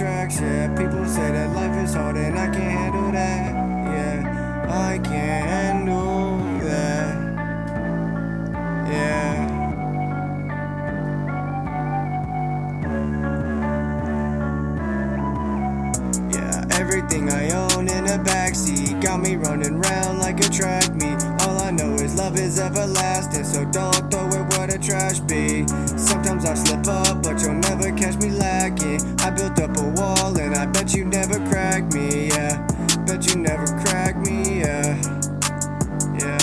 tracks, yeah. People say that life is hard and I can't handle that, yeah. I can't handle that, yeah. Yeah, everything I own in the backseat got me running round like a track meet. All I know is love is everlasting, so don't throw it where the trash be. Me, yeah. Bet you never crack me, yeah. Yeah.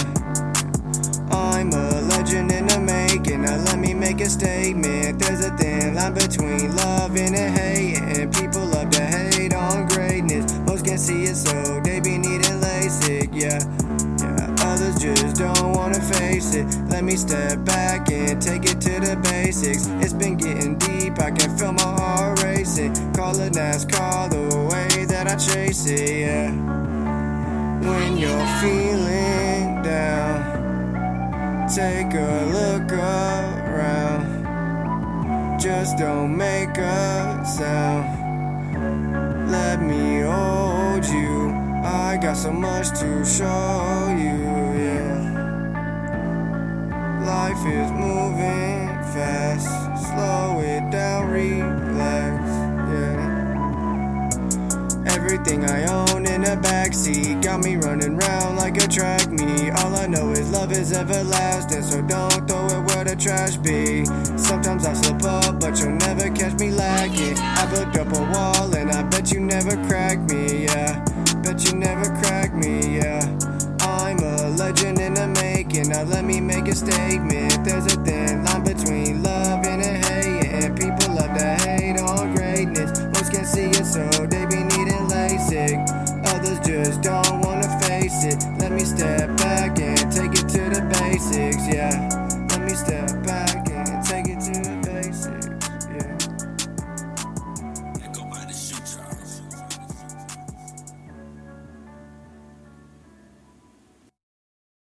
I'm a legend in the making. Now let me make a statement. There's a thin line between loving and hating. People love to hate on greatness. Most can't see it, so they be needing LASIK. Yeah, yeah. Others just don't wanna face it. Let me step back and take it to the basics. It's been getting deep. I can feel my heart racing. Feeling down. Take a look around. Just don't make a sound. Let me hold you. I got so much to show you, yeah. Life is moving fast. Slow it down, relax, yeah. Everything I own the backseat got me running round like a track meet. All I know is love is everlasting, so don't throw it where the trash be. Sometimes I slip up, but you'll never catch me lacking. I built up a wall, and I bet you never crack me, yeah. Bet you never crack me, yeah. I'm a legend in the making. Now let me make a statement. There's a thin line between love and hate, and People love to hate on greatness. Most can't see it, so step back and take it to the basics, yeah.